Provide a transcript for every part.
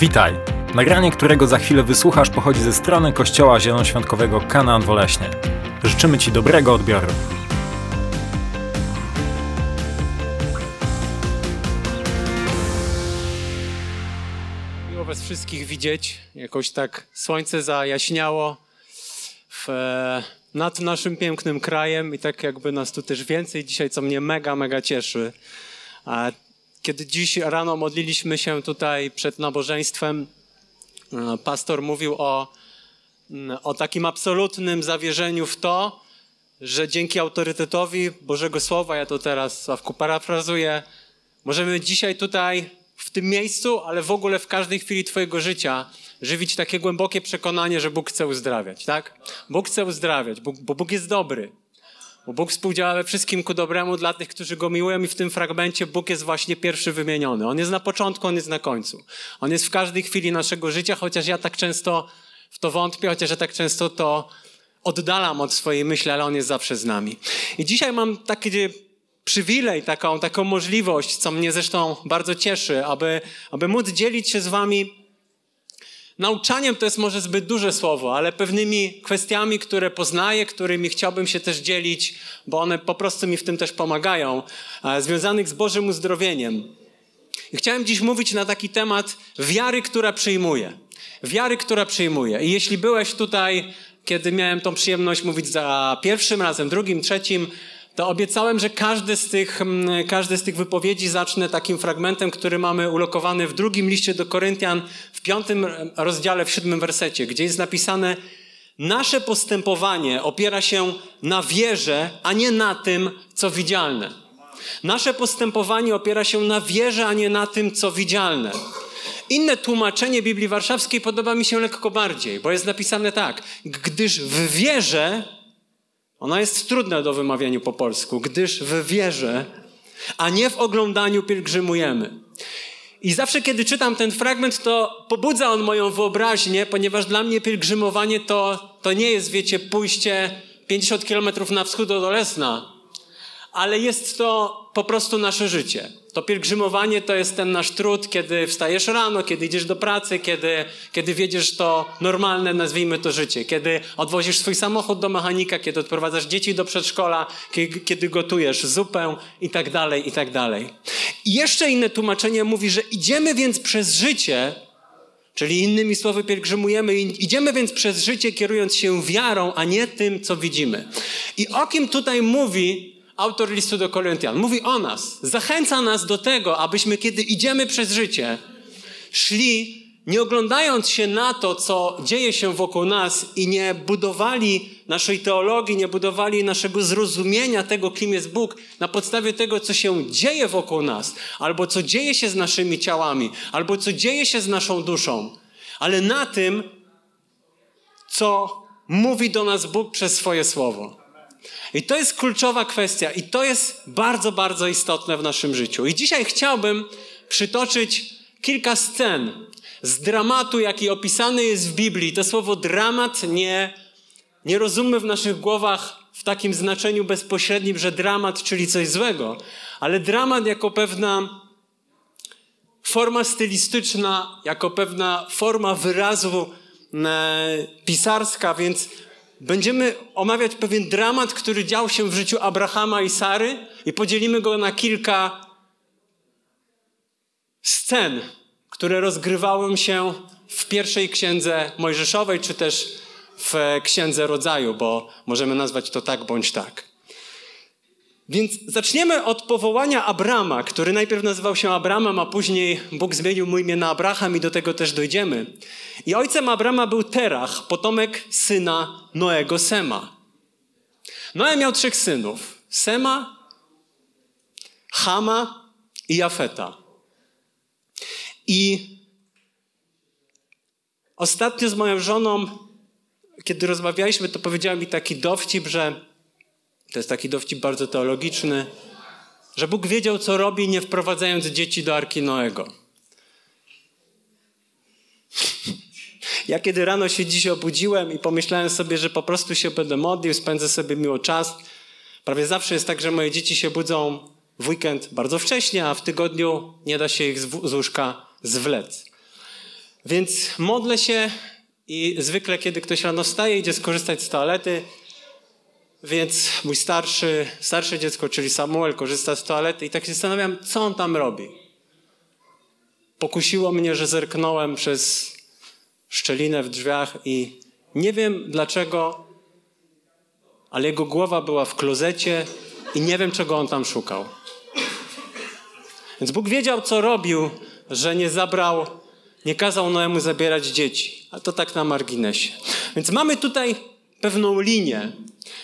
Witaj! Nagranie, którego za chwilę wysłuchasz, pochodzi ze strony Kościoła Zielonoświątkowego Kanaan Woleśnie. Życzymy Ci dobrego odbioru. Miło Was wszystkich widzieć. Jakoś tak słońce zajaśniało w, nad naszym pięknym krajem i tak jakby nas tu też więcej dzisiaj, co mnie mega, mega cieszy. Kiedy dziś rano modliliśmy się tutaj przed nabożeństwem, e, pastor mówił o, mm, o takim absolutnym zawierzeniu w to, że dzięki autorytetowi Bożego Słowa, ja to teraz Sławku parafrazuję, możemy dzisiaj tutaj w tym miejscu, ale w ogóle w każdej chwili Twojego życia żywić takie głębokie przekonanie, że Bóg chce uzdrawiać, tak? Bóg chce uzdrawiać, bo Bóg jest dobry. Bo Bóg współdziała we wszystkim ku dobremu dla tych, którzy Go miłują i w tym fragmencie Bóg jest właśnie pierwszy wymieniony. On jest na początku, On jest na końcu. On jest w każdej chwili naszego życia, chociaż ja tak często w to wątpię, chociaż ja tak często to oddalam od swojej myśli, ale On jest zawsze z nami. I dzisiaj mam taki przywilej, taką, taką możliwość, co mnie zresztą bardzo cieszy, aby, aby móc dzielić się z Wami Nauczaniem to jest może zbyt duże słowo, ale pewnymi kwestiami, które poznaję, którymi chciałbym się też dzielić, bo one po prostu mi w tym też pomagają, e, związanych z Bożym uzdrowieniem. I chciałem dziś mówić na taki temat wiary, która przyjmuje. Wiary, która przyjmuje. I jeśli byłeś tutaj, kiedy miałem tą przyjemność mówić za pierwszym razem, drugim, trzecim, to obiecałem, że każdy z, tych, mm, każdy z tych wypowiedzi zacznę takim fragmentem, który mamy ulokowany w drugim liście do Koryntian, w piątym rozdziale, w siódmym wersecie, gdzie jest napisane: Nasze postępowanie opiera się na wierze, a nie na tym, co widzialne. Nasze postępowanie opiera się na wierze, a nie na tym, co widzialne. Inne tłumaczenie Biblii Warszawskiej podoba mi się lekko bardziej, bo jest napisane tak: gdyż w wierze ona jest trudna do wymawiania po polsku, gdyż w wierze, a nie w oglądaniu pielgrzymujemy. I zawsze, kiedy czytam ten fragment, to pobudza on moją wyobraźnię, ponieważ dla mnie pielgrzymowanie to, to nie jest, wiecie, pójście 50 kilometrów na wschód do Lesna, ale jest to po prostu nasze życie. To pielgrzymowanie to jest ten nasz trud, kiedy wstajesz rano, kiedy idziesz do pracy, kiedy, kiedy wiedziesz to normalne, nazwijmy to życie, kiedy odwozisz swój samochód do mechanika, kiedy odprowadzasz dzieci do przedszkola, kiedy, gotujesz zupę i tak dalej, i tak dalej. I jeszcze inne tłumaczenie mówi, że idziemy więc przez życie, czyli innymi słowy pielgrzymujemy, idziemy więc przez życie kierując się wiarą, a nie tym, co widzimy. I o kim tutaj mówi autor listu do Koryntian. Mówi o nas. Zachęca nas do tego, abyśmy, kiedy idziemy przez życie, szli nie oglądając się na to, co dzieje się wokół nas i nie budowali naszej teologii, nie budowali naszego zrozumienia tego, kim jest Bóg, na podstawie tego, co się dzieje wokół nas, albo co dzieje się z naszymi ciałami, albo co dzieje się z naszą duszą, ale na tym, co mówi do nas Bóg przez swoje słowo. I to jest kluczowa kwestia i to jest bardzo, bardzo istotne w naszym życiu. I dzisiaj chciałbym przytoczyć kilka scen z dramatu, jaki opisany jest w Biblii. To słowo dramat nie, nie rozumy w naszych głowach w takim znaczeniu bezpośrednim, że dramat, czyli coś złego, ale dramat jako pewna forma stylistyczna, jako pewna forma wyrazu e, pisarska, więc Będziemy omawiać pewien dramat, który dział się w życiu Abrahama i Sary i podzielimy go na kilka scen, które rozgrywały się w pierwszej księdze Mojżeszowej, czy też w księdze rodzaju, bo możemy nazwać to tak bądź tak. Więc zaczniemy od powołania Abrama, który najpierw nazywał się Abramem, a później Bóg zmienił mu imię na Abraham i do tego też dojdziemy. I ojcem Abrama był Terach, potomek syna Noego Sema. Noe miał trzech synów: Sema, Hama i Jafeta. I ostatnio z moją żoną, kiedy rozmawialiśmy, to powiedziała mi taki dowcip, że to jest taki dowcip bardzo teologiczny, że Bóg wiedział, co robi, nie wprowadzając dzieci do Arki Noego. Ja kiedy rano się dziś obudziłem i pomyślałem sobie, że po prostu się będę modlił, spędzę sobie miło czas. Prawie zawsze jest tak, że moje dzieci się budzą w weekend bardzo wcześnie, a w tygodniu nie da się ich z łóżka zwlec. Więc modlę się i zwykle, kiedy ktoś rano wstaje, idzie skorzystać z toalety, więc mój starszy, starsze dziecko, czyli Samuel, korzysta z toalety i tak się zastanawiam, co on tam robi. Pokusiło mnie, że zerknąłem przez szczelinę w drzwiach i nie wiem dlaczego, ale jego głowa była w klozecie i nie wiem, czego on tam szukał. Więc Bóg wiedział, co robił, że nie zabrał, nie kazał Noemu zabierać dzieci. A to tak na marginesie. Więc mamy tutaj pewną linię.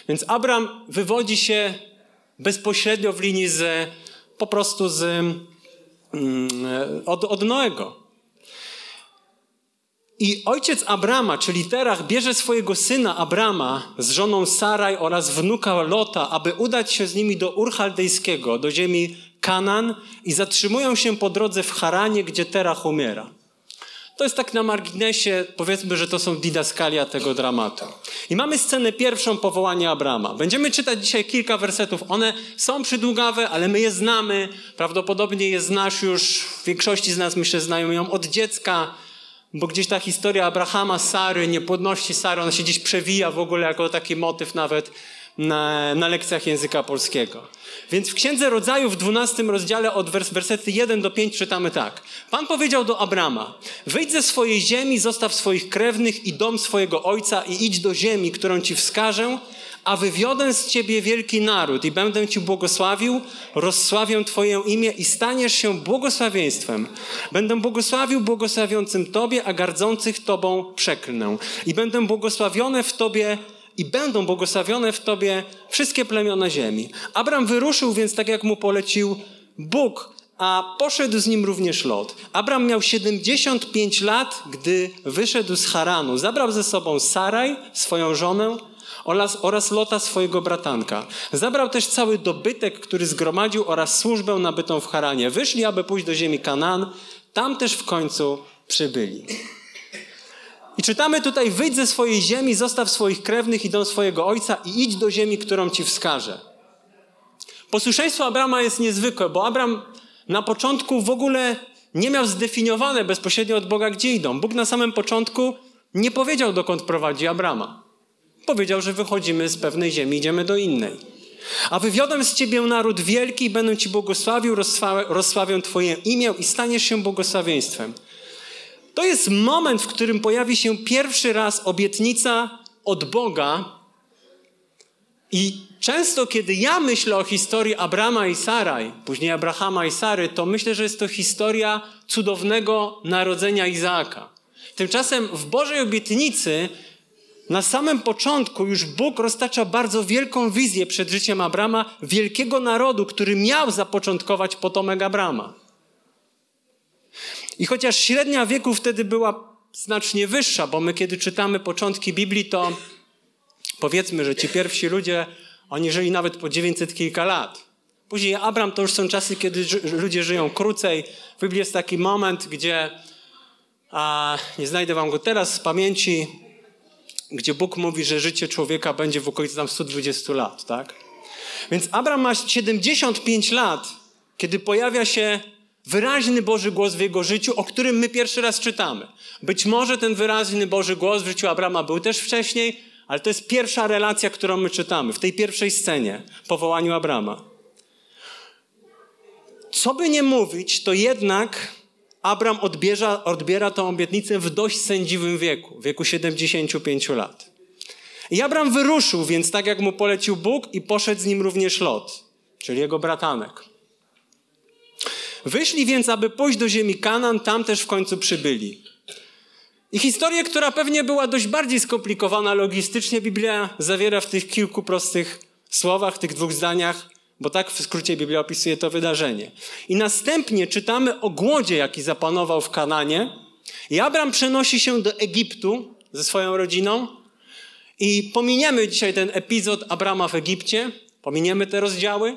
Więc Abraham wywodzi się bezpośrednio w linii z, po prostu z, mm, od, od Noego. I ojciec Abrama, czyli Terach, bierze swojego syna Abrama z żoną Saraj oraz wnuka Lota, aby udać się z nimi do Urchaldejskiego, do ziemi Kanan i zatrzymują się po drodze w Haranie, gdzie Terach umiera. To jest tak na marginesie, powiedzmy, że to są didaskalia tego dramatu. I mamy scenę pierwszą powołania Abrama. Będziemy czytać dzisiaj kilka wersetów. One są przydługawe, ale my je znamy. Prawdopodobnie je znasz już, większości z nas myślę znają ją od dziecka, bo gdzieś ta historia Abrahama, Sary, niepłodności Sary, ona się gdzieś przewija w ogóle jako taki motyw nawet na, na lekcjach języka polskiego. Więc w Księdze Rodzaju w 12 rozdziale od wers wersety 1 do 5 czytamy tak. Pan powiedział do Abrama, wyjdź ze swojej ziemi, zostaw swoich krewnych i dom swojego ojca i idź do ziemi, którą ci wskażę, a wywiodę z ciebie wielki naród i będę ci błogosławił, rozsławię twoje imię i staniesz się błogosławieństwem. Będę błogosławił błogosławiącym tobie, a gardzących tobą przeklnę. I będę błogosławione w tobie i będą błogosławione w Tobie wszystkie plemiona ziemi. Abram wyruszył więc tak, jak mu polecił Bóg, a poszedł z nim również Lot. Abram miał 75 lat, gdy wyszedł z Haranu. Zabrał ze sobą Saraj, swoją żonę, oraz, oraz Lota, swojego bratanka. Zabrał też cały dobytek, który zgromadził oraz służbę nabytą w Haranie. Wyszli, aby pójść do ziemi Kanaan. Tam też w końcu przybyli. I czytamy tutaj: wyjdź ze swojej ziemi, zostaw swoich krewnych i dom swojego ojca i idź do ziemi, którą ci wskażę. Posłuszeństwo Abrama jest niezwykłe, bo Abram na początku w ogóle nie miał zdefiniowane bezpośrednio od Boga, gdzie idą. Bóg na samym początku nie powiedział, dokąd prowadzi Abrama. Powiedział, że wychodzimy z pewnej ziemi, idziemy do innej. A wywiodłem z ciebie naród wielki i będę ci błogosławił, rozsławię twoje imię i staniesz się błogosławieństwem. To jest moment, w którym pojawi się pierwszy raz obietnica od Boga. I często, kiedy ja myślę o historii Abrama i Saraj, później Abrahama i Sary, to myślę, że jest to historia cudownego narodzenia Izaaka. Tymczasem w Bożej obietnicy na samym początku już Bóg roztacza bardzo wielką wizję przed życiem Abrama, wielkiego narodu, który miał zapoczątkować potomek Abrama. I chociaż średnia wieku wtedy była znacznie wyższa, bo my kiedy czytamy początki Biblii, to powiedzmy, że ci pierwsi ludzie, oni żyli nawet po 900 kilka lat. Później Abram to już są czasy, kiedy ludzie żyją krócej. W Biblii jest taki moment, gdzie, a nie znajdę wam go teraz z pamięci, gdzie Bóg mówi, że życie człowieka będzie w okolicy tam 120 lat, tak? Więc Abram ma 75 lat, kiedy pojawia się wyraźny Boży głos w jego życiu, o którym my pierwszy raz czytamy. Być może ten wyraźny Boży głos w życiu Abrama był też wcześniej, ale to jest pierwsza relacja, którą my czytamy w tej pierwszej scenie, powołaniu Abrama. Co by nie mówić, to jednak Abram odbierza, odbiera tę obietnicę w dość sędziwym wieku, wieku 75 lat. I Abram wyruszył więc tak, jak mu polecił Bóg i poszedł z nim również Lot, czyli jego bratanek. Wyszli więc, aby pójść do ziemi Kanan, tam też w końcu przybyli. I historię, która pewnie była dość bardziej skomplikowana logistycznie, Biblia zawiera w tych kilku prostych słowach, tych dwóch zdaniach, bo tak w skrócie Biblia opisuje to wydarzenie. I następnie czytamy o głodzie, jaki zapanował w Kananie. I Abram przenosi się do Egiptu ze swoją rodziną. I pominiemy dzisiaj ten epizod Abrama w Egipcie, pominiemy te rozdziały,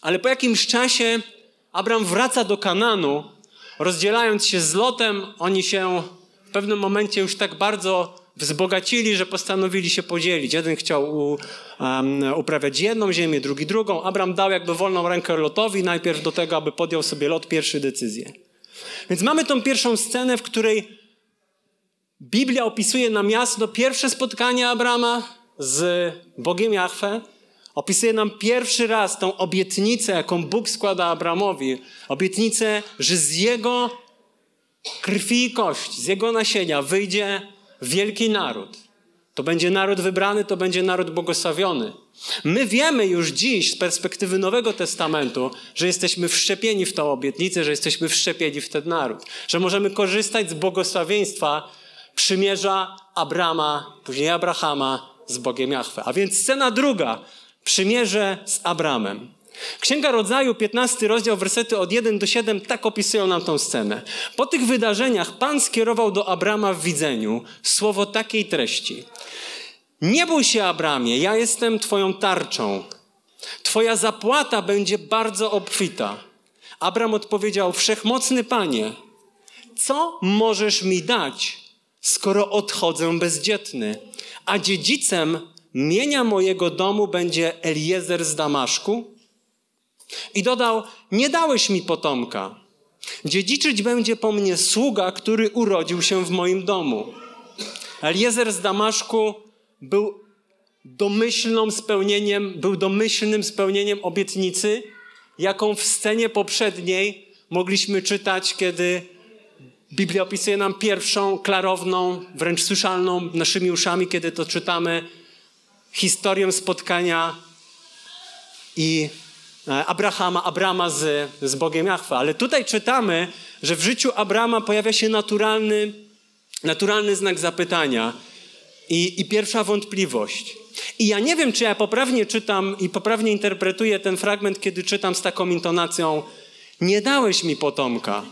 ale po jakimś czasie Abram wraca do Kananu, rozdzielając się z Lotem, oni się w pewnym momencie już tak bardzo wzbogacili, że postanowili się podzielić. Jeden chciał u, um, uprawiać jedną ziemię, drugi drugą. Abram dał jakby wolną rękę Lotowi, najpierw do tego, aby podjął sobie Lot pierwszy decyzję. Więc mamy tą pierwszą scenę, w której Biblia opisuje nam jasno pierwsze spotkanie Abrama z Bogiem Jahwe. Opisuje nam pierwszy raz tą obietnicę, jaką Bóg składa Abramowi. Obietnicę, że z jego krwi i kości, z jego nasienia wyjdzie wielki naród. To będzie naród wybrany, to będzie naród błogosławiony. My wiemy już dziś z perspektywy Nowego Testamentu, że jesteśmy wszczepieni w tą obietnicę, że jesteśmy wszczepieni w ten naród, że możemy korzystać z błogosławieństwa przymierza Abrama, później Abrahama z Bogiem Jahwe. A więc scena druga, przymierze z Abramem. Księga Rodzaju, 15 rozdział, wersety od 1 do 7, tak opisują nam tą scenę. Po tych wydarzeniach Pan skierował do Abrama w widzeniu słowo takiej treści. Nie bój się, Abramie, ja jestem Twoją tarczą. Twoja zapłata będzie bardzo obfita. Abram odpowiedział: Wszechmocny Panie, co możesz mi dać, skoro odchodzę bezdzietny, a dziedzicem mienia mojego domu będzie Eliezer z Damaszku? I dodał: Nie dałeś mi potomka. Dziedziczyć będzie po mnie sługa, który urodził się w moim domu. Eliezer z Damaszku był spełnieniem, był domyślnym spełnieniem obietnicy, jaką w scenie poprzedniej mogliśmy czytać, kiedy Biblia opisuje nam pierwszą, klarowną, wręcz słyszalną naszymi uszami, kiedy to czytamy historię spotkania i e, Abrahama, Abrama z, z Bogiem Jahwe. Ale tutaj czytamy, że w życiu Abrama pojawia się naturalny, naturalny znak zapytania i, i pierwsza wątpliwość. I ja nie wiem, czy ja poprawnie czytam i poprawnie interpretuję ten fragment, kiedy czytam z taką intonacją: Nie dałeś mi potomka,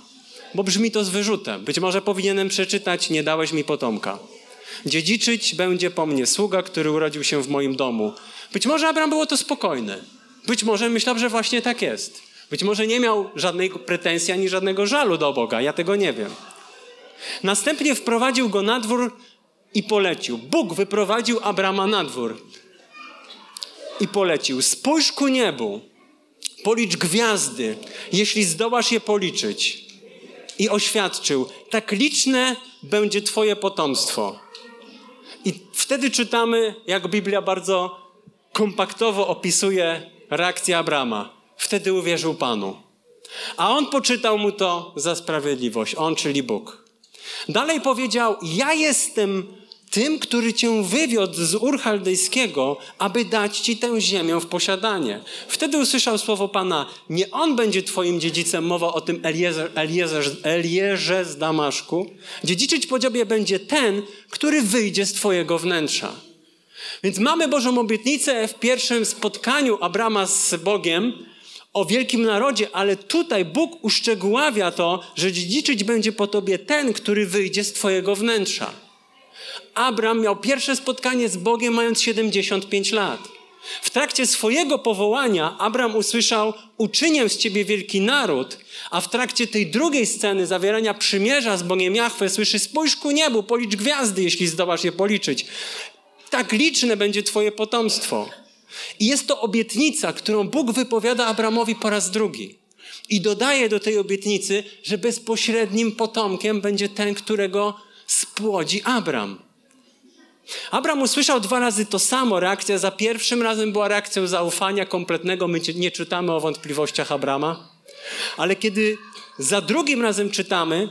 bo brzmi to z wyrzutem. Być może powinienem przeczytać: Nie dałeś mi potomka. Dziedziczyć będzie po mnie sługa, który urodził się w moim domu. Być może Abraham było to spokojne. Być może myślał, że właśnie tak jest. Być może nie miał żadnej pretensji ani żadnego żalu do Boga. Ja tego nie wiem. Następnie wprowadził go na dwór i polecił. Bóg wyprowadził Abrama na dwór i polecił. Spójrz ku niebu, policz gwiazdy, jeśli zdołasz je policzyć. I oświadczył, tak liczne będzie Twoje potomstwo. I wtedy czytamy, jak Biblia bardzo kompaktowo opisuje reakcję Abrama. Wtedy uwierzył Panu. A on poczytał mu to za sprawiedliwość, on, czyli Bóg. Dalej powiedział: Ja jestem tym, który cię wywiódł z Ur Chaldejskiego, aby dać ci tę ziemię w posiadanie. Wtedy usłyszał słowo Pana, nie on będzie twoim dziedzicem, mowa o tym Eliezer, Eliezer, Elierze z Damaszku. Dziedziczyć po dziobie będzie ten, który wyjdzie z twojego wnętrza. Więc mamy Bożą obietnicę w pierwszym spotkaniu Abrama z Bogiem o wielkim narodzie, ale tutaj Bóg uszczegóławia to, że dziedziczyć będzie po tobie ten, który wyjdzie z twojego wnętrza. Abram miał pierwsze spotkanie z Bogiem mając 75 lat. W trakcie swojego powołania Abram usłyszał: Uczynię z ciebie wielki naród, a w trakcie tej drugiej sceny zawierania przymierza z Bogiem Jahwe słyszy: Spójrz ku niebu, policz gwiazdy, jeśli zdołasz je policzyć. Tak liczne będzie twoje potomstwo. I jest to obietnica, którą Bóg wypowiada Abramowi po raz drugi. I dodaje do tej obietnicy, że bezpośrednim potomkiem będzie ten, którego spłodzi Abram. Abram usłyszał dwa razy to samo. Reakcja za pierwszym razem była reakcją zaufania kompletnego. My nie czytamy o wątpliwościach Abrama. Ale kiedy za drugim razem czytamy,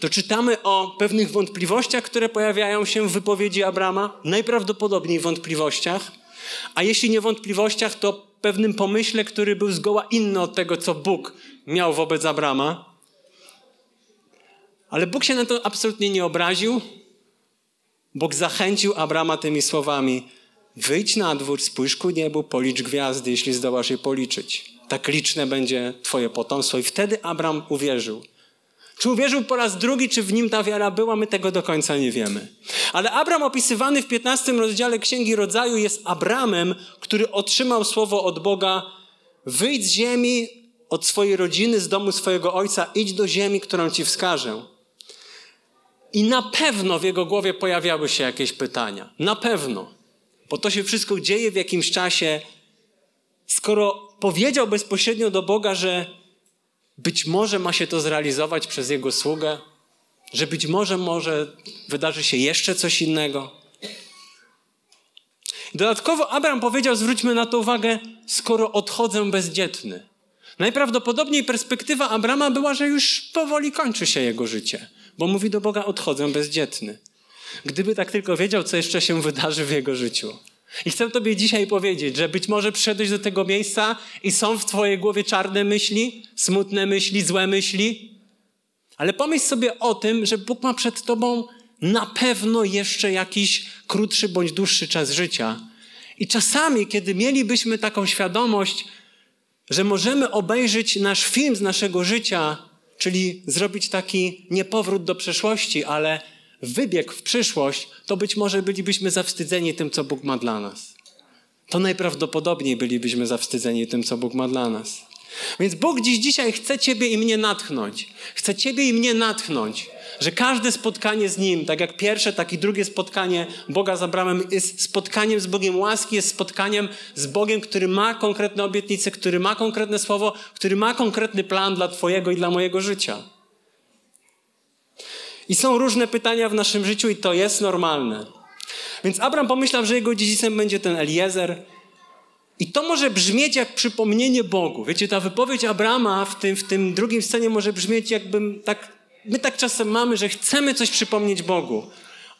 to czytamy o pewnych wątpliwościach, które pojawiają się w wypowiedzi Abrama, najprawdopodobniej wątpliwościach, a jeśli nie wątpliwościach, to pewnym pomyśle, który był zgoła inny od tego, co Bóg miał wobec Abrama. Ale Bóg się na to absolutnie nie obraził. Bóg zachęcił Abrama tymi słowami: Wyjdź na dwór, spójrz ku niebu, policz gwiazdy, jeśli zdołasz je policzyć. Tak liczne będzie Twoje potomstwo. I wtedy Abram uwierzył. Czy uwierzył po raz drugi, czy w nim ta wiara była, my tego do końca nie wiemy. Ale Abram opisywany w 15 rozdziale Księgi Rodzaju jest Abramem, który otrzymał słowo od Boga: wyjdź z ziemi, od swojej rodziny, z domu swojego ojca, idź do ziemi, którą ci wskażę. I na pewno w jego głowie pojawiały się jakieś pytania. Na pewno. Bo to się wszystko dzieje w jakimś czasie. Skoro powiedział bezpośrednio do Boga, że być może ma się to zrealizować przez jego sługę, Że być może, może wydarzy się jeszcze coś innego. Dodatkowo Abraham powiedział, zwróćmy na to uwagę, skoro odchodzę bezdzietny. Najprawdopodobniej perspektywa Abrama była, że już powoli kończy się jego życie, bo mówi do Boga: Odchodzę bezdzietny. Gdyby tak tylko wiedział, co jeszcze się wydarzy w jego życiu. I chcę Tobie dzisiaj powiedzieć, że być może przyszedłeś do tego miejsca i są w Twojej głowie czarne myśli, smutne myśli, złe myśli, ale pomyśl sobie o tym, że Bóg ma przed Tobą na pewno jeszcze jakiś krótszy bądź dłuższy czas życia. I czasami, kiedy mielibyśmy taką świadomość, że możemy obejrzeć nasz film z naszego życia, czyli zrobić taki nie powrót do przeszłości, ale wybieg w przyszłość, to być może bylibyśmy zawstydzeni tym, co Bóg ma dla nas. To najprawdopodobniej bylibyśmy zawstydzeni tym, co Bóg ma dla nas. Więc Bóg dziś dzisiaj chce Ciebie i mnie natchnąć. Chce Ciebie i mnie natchnąć, że każde spotkanie z Nim, tak jak pierwsze, tak i drugie spotkanie Boga z Abramem, jest spotkaniem z Bogiem łaski, jest spotkaniem z Bogiem, który ma konkretne obietnice, który ma konkretne słowo, który ma konkretny plan dla Twojego i dla mojego życia. I są różne pytania w naszym życiu i to jest normalne. Więc Abraham pomyślał, że jego dziedzicem będzie ten Eliezer. I to może brzmieć jak przypomnienie Bogu. Wiecie, ta wypowiedź Abrama w tym, w tym drugim scenie może brzmieć jakbym tak... My tak czasem mamy, że chcemy coś przypomnieć Bogu.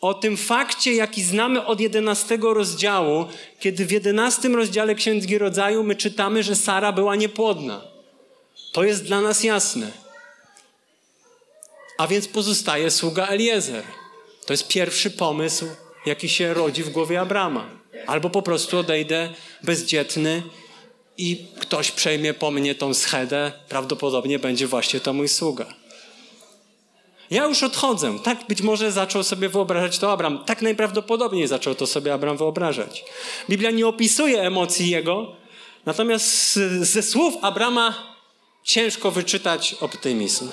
O tym fakcie, jaki znamy od 11 rozdziału, kiedy w 11 rozdziale Księgi Rodzaju my czytamy, że Sara była niepłodna. To jest dla nas jasne. A więc pozostaje sługa Eliezer. To jest pierwszy pomysł, jaki się rodzi w głowie Abrama. Albo po prostu odejdę bezdzietny i ktoś przejmie po mnie tą schedę, prawdopodobnie będzie właśnie to mój sługa. Ja już odchodzę. Tak być może zaczął sobie wyobrażać to Abram. Tak najprawdopodobniej zaczął to sobie Abram wyobrażać. Biblia nie opisuje emocji jego, natomiast ze słów Abrama ciężko wyczytać optymizm.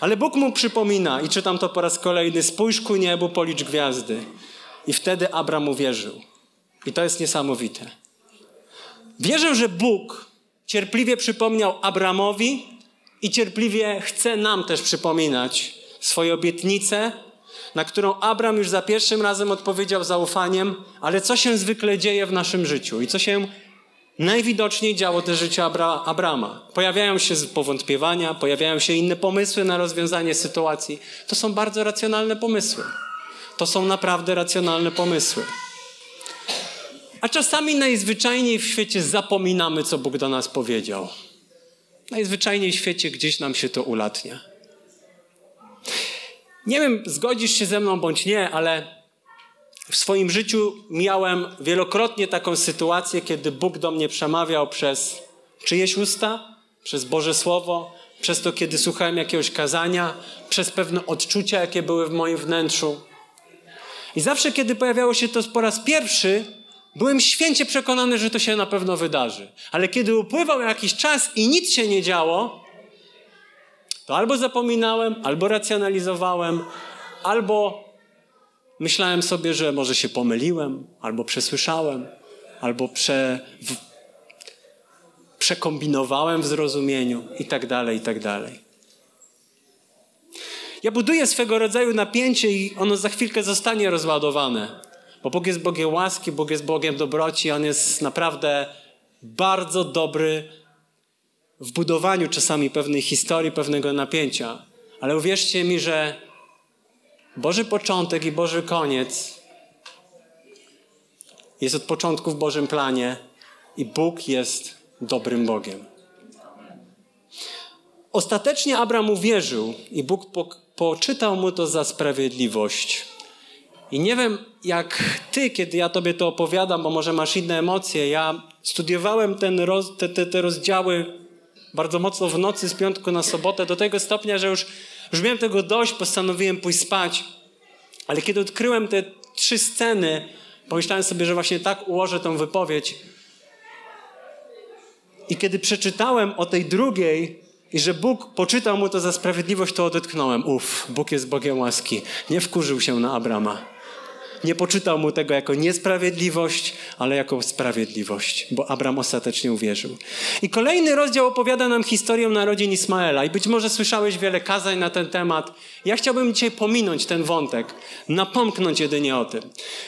Ale Bóg mu przypomina, i czytam to po raz kolejny: spójrz ku niebu, policz gwiazdy. I wtedy Abram uwierzył. I to jest niesamowite. Wierzę, że Bóg cierpliwie przypomniał Abramowi i cierpliwie chce nam też przypominać swoje obietnice, na którą Abram już za pierwszym razem odpowiedział zaufaniem, ale co się zwykle dzieje w naszym życiu i co się najwidoczniej działo też życie Abra Abrama. Pojawiają się powątpiewania, pojawiają się inne pomysły na rozwiązanie sytuacji. To są bardzo racjonalne pomysły. To są naprawdę racjonalne pomysły. A czasami najzwyczajniej w świecie zapominamy, co Bóg do nas powiedział. Najzwyczajniej w świecie gdzieś nam się to ulatnia. Nie wiem, zgodzisz się ze mną bądź nie, ale w swoim życiu miałem wielokrotnie taką sytuację, kiedy Bóg do mnie przemawiał przez czyjeś usta, przez Boże Słowo, przez to, kiedy słuchałem jakiegoś kazania, przez pewne odczucia, jakie były w moim wnętrzu. I zawsze, kiedy pojawiało się to po raz pierwszy, byłem święcie przekonany, że to się na pewno wydarzy. Ale kiedy upływał jakiś czas i nic się nie działo, to albo zapominałem, albo racjonalizowałem, albo myślałem sobie, że może się pomyliłem, albo przesłyszałem, albo prze, w, przekombinowałem w zrozumieniu i tak dalej, i tak dalej. Ja buduję swego rodzaju napięcie i ono za chwilkę zostanie rozładowane. Bo Bóg jest Bogiem łaski, Bóg jest Bogiem dobroci, On jest naprawdę bardzo dobry w budowaniu czasami pewnej historii, pewnego napięcia. Ale uwierzcie mi, że Boży początek i Boży koniec jest od początku w Bożym planie i Bóg jest dobrym Bogiem. Ostatecznie Abraham uwierzył i Bóg po, poczytał mu to za sprawiedliwość. I nie wiem, jak ty, kiedy ja tobie to opowiadam, bo może masz inne emocje. Ja studiowałem ten roz, te, te, te rozdziały bardzo mocno w nocy z piątku na sobotę, do tego stopnia, że już już miałem tego dość, postanowiłem pójść spać. Ale kiedy odkryłem te trzy sceny, pomyślałem sobie, że właśnie tak ułożę tą wypowiedź. I kiedy przeczytałem o tej drugiej i że Bóg poczytał mu to za sprawiedliwość, to odetchnąłem. Uf, Bóg jest Bogiem łaski. Nie wkurzył się na Abrama. Nie poczytał mu tego jako niesprawiedliwość, ale jako sprawiedliwość, bo Abram ostatecznie uwierzył. I kolejny rozdział opowiada nam historię narodzin Ismaela. I być może słyszałeś wiele kazań na ten temat. Ja chciałbym dzisiaj pominąć ten wątek, napomknąć jedynie o tym.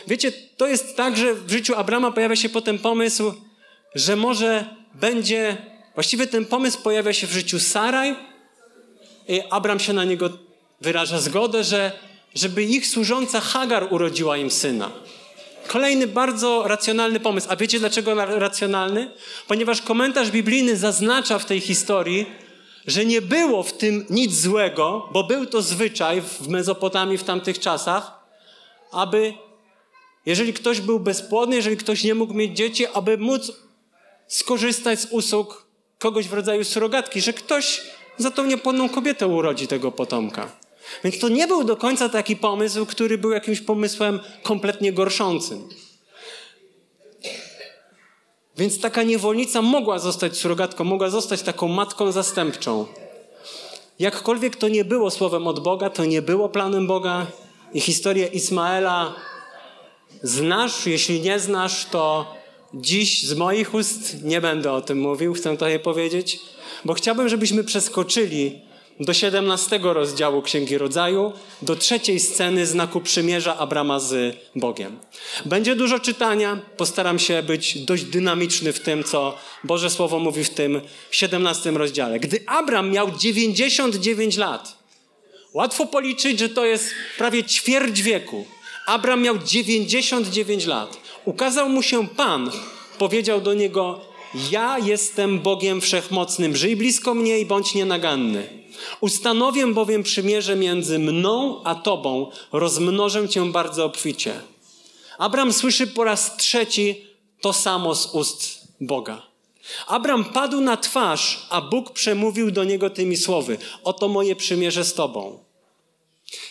Wiecie, to jest tak, że w życiu Abrama pojawia się potem pomysł, że może będzie, właściwie ten pomysł pojawia się w życiu Saraj i Abram się na niego wyraża zgodę, że żeby ich służąca Hagar urodziła im syna. Kolejny bardzo racjonalny pomysł. A wiecie dlaczego racjonalny? Ponieważ komentarz biblijny zaznacza w tej historii, że nie było w tym nic złego, bo był to zwyczaj w Mezopotamii w tamtych czasach, aby jeżeli ktoś był bezpłodny, jeżeli ktoś nie mógł mieć dzieci, aby móc skorzystać z usług kogoś w rodzaju surogatki, że ktoś za tą niepłodną kobietę urodzi tego potomka. Więc to nie był do końca taki pomysł, który był jakimś pomysłem kompletnie gorszącym. Więc taka niewolnica mogła zostać surogatką, mogła zostać taką matką zastępczą. Jakkolwiek to nie było słowem od Boga, to nie było planem Boga i historię Ismaela znasz, jeśli nie znasz, to dziś z moich ust nie będę o tym mówił, chcę to je powiedzieć, bo chciałbym, żebyśmy przeskoczyli do 17 rozdziału Księgi Rodzaju, do trzeciej sceny znaku przymierza Abrama z Bogiem. Będzie dużo czytania, postaram się być dość dynamiczny w tym, co Boże Słowo mówi w tym 17 rozdziale. Gdy Abram miał 99 lat, łatwo policzyć, że to jest prawie ćwierć wieku. Abram miał 99 lat. Ukazał mu się Pan, powiedział do niego: Ja jestem Bogiem wszechmocnym, żyj blisko mnie i bądź nienaganny. Ustanowię bowiem przymierze między mną a tobą, rozmnożę cię bardzo obficie. Abram słyszy po raz trzeci to samo z ust Boga. Abram padł na twarz, a Bóg przemówił do niego tymi słowy: Oto moje przymierze z tobą.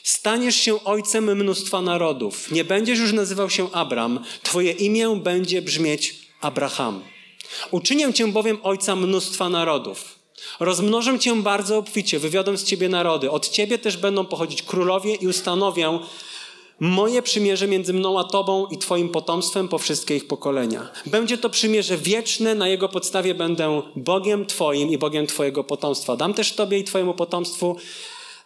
Staniesz się ojcem mnóstwa narodów. Nie będziesz już nazywał się Abram, twoje imię będzie brzmieć Abraham. Uczynię cię bowiem ojca mnóstwa narodów. Rozmnożę cię bardzo obficie, wywiodę z ciebie narody. Od ciebie też będą pochodzić królowie i ustanowię moje przymierze między mną a tobą i twoim potomstwem po wszystkie ich pokolenia. Będzie to przymierze wieczne, na jego podstawie będę Bogiem twoim i Bogiem twojego potomstwa. Dam też tobie i twojemu potomstwu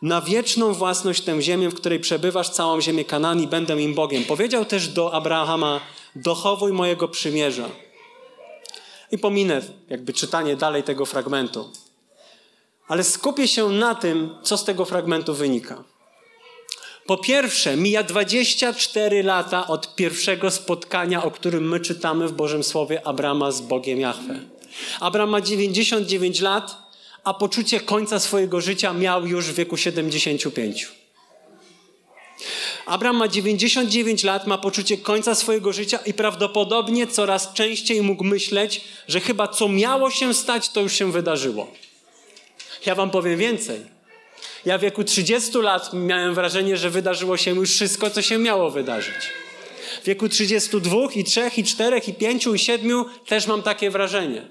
na wieczną własność tę ziemię, w której przebywasz, całą ziemię Kanaan i będę im Bogiem. Powiedział też do Abrahama, dochowuj mojego przymierza. I pominę jakby czytanie dalej tego fragmentu. Ale skupię się na tym, co z tego fragmentu wynika. Po pierwsze, mija 24 lata od pierwszego spotkania, o którym my czytamy w Bożym Słowie Abrama z Bogiem Jahwe. Abram ma 99 lat, a poczucie końca swojego życia miał już w wieku 75. Abraham ma 99 lat, ma poczucie końca swojego życia i prawdopodobnie coraz częściej mógł myśleć, że chyba co miało się stać, to już się wydarzyło. Ja wam powiem więcej. Ja w wieku 30 lat miałem wrażenie, że wydarzyło się już wszystko, co się miało wydarzyć. W wieku 32 i 3 i 4 i 5 i 7 też mam takie wrażenie.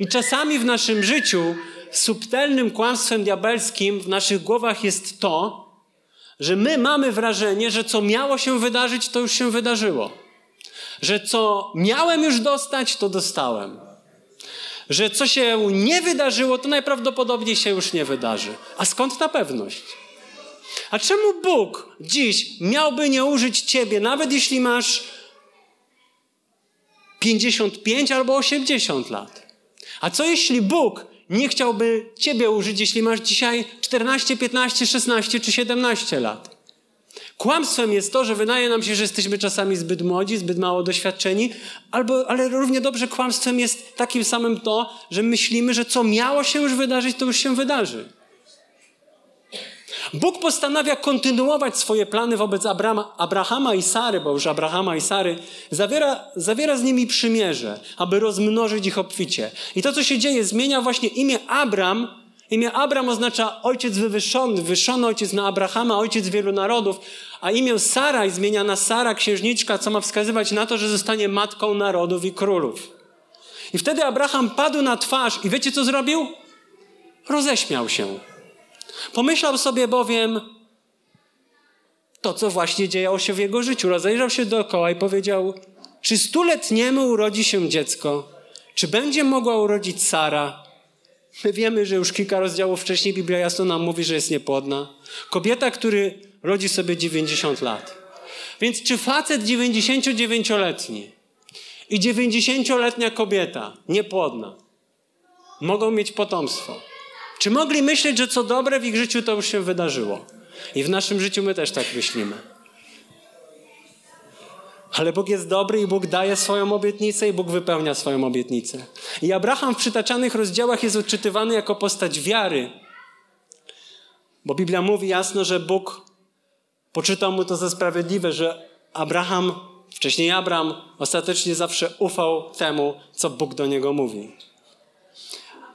I czasami w naszym życiu subtelnym kłamstwem diabelskim w naszych głowach jest to, że my mamy wrażenie, że co miało się wydarzyć, to już się wydarzyło. Że co miałem już dostać, to dostałem. Że co się nie wydarzyło, to najprawdopodobniej się już nie wydarzy. A skąd ta pewność? A czemu Bóg dziś miałby nie użyć ciebie, nawet jeśli masz 55 albo 80 lat? A co jeśli Bóg nie chciałby Ciebie użyć, jeśli masz dzisiaj 14, 15, 16 czy 17 lat. Kłamstwem jest to, że wydaje nam się, że jesteśmy czasami zbyt młodzi, zbyt mało doświadczeni, albo, ale równie dobrze kłamstwem jest takim samym to, że myślimy, że co miało się już wydarzyć, to już się wydarzy. Bóg postanawia kontynuować swoje plany wobec Abrama, Abrahama i Sary, bo już Abrahama i Sary, zawiera, zawiera z nimi przymierze, aby rozmnożyć ich obficie. I to, co się dzieje, zmienia właśnie imię Abram. Imię Abram oznacza ojciec wywyższony, wywyższony ojciec na Abrahama, ojciec wielu narodów, a imię Saraj zmienia na Sara, księżniczka, co ma wskazywać na to, że zostanie matką narodów i królów. I wtedy Abraham padł na twarz i wiecie, co zrobił? Roześmiał się. Pomyślał sobie bowiem, to, co właśnie działo się w jego życiu. Rozejrzał się dookoła i powiedział, czy stuletniemu urodzi się dziecko? Czy będzie mogła urodzić Sara? My wiemy, że już kilka rozdziałów wcześniej Biblia jasno nam mówi, że jest niepłodna. Kobieta, który rodzi sobie 90 lat. Więc czy facet 99-letni i 90-letnia kobieta niepłodna mogą mieć potomstwo? Czy mogli myśleć, że co dobre w ich życiu to już się wydarzyło? I w naszym życiu my też tak myślimy. Ale Bóg jest dobry i Bóg daje swoją obietnicę i Bóg wypełnia swoją obietnicę. I Abraham w przytaczanych rozdziałach jest odczytywany jako postać wiary. Bo Biblia mówi jasno, że Bóg poczytał mu to za sprawiedliwe, że Abraham, wcześniej Abraham, ostatecznie zawsze ufał temu, co Bóg do niego mówi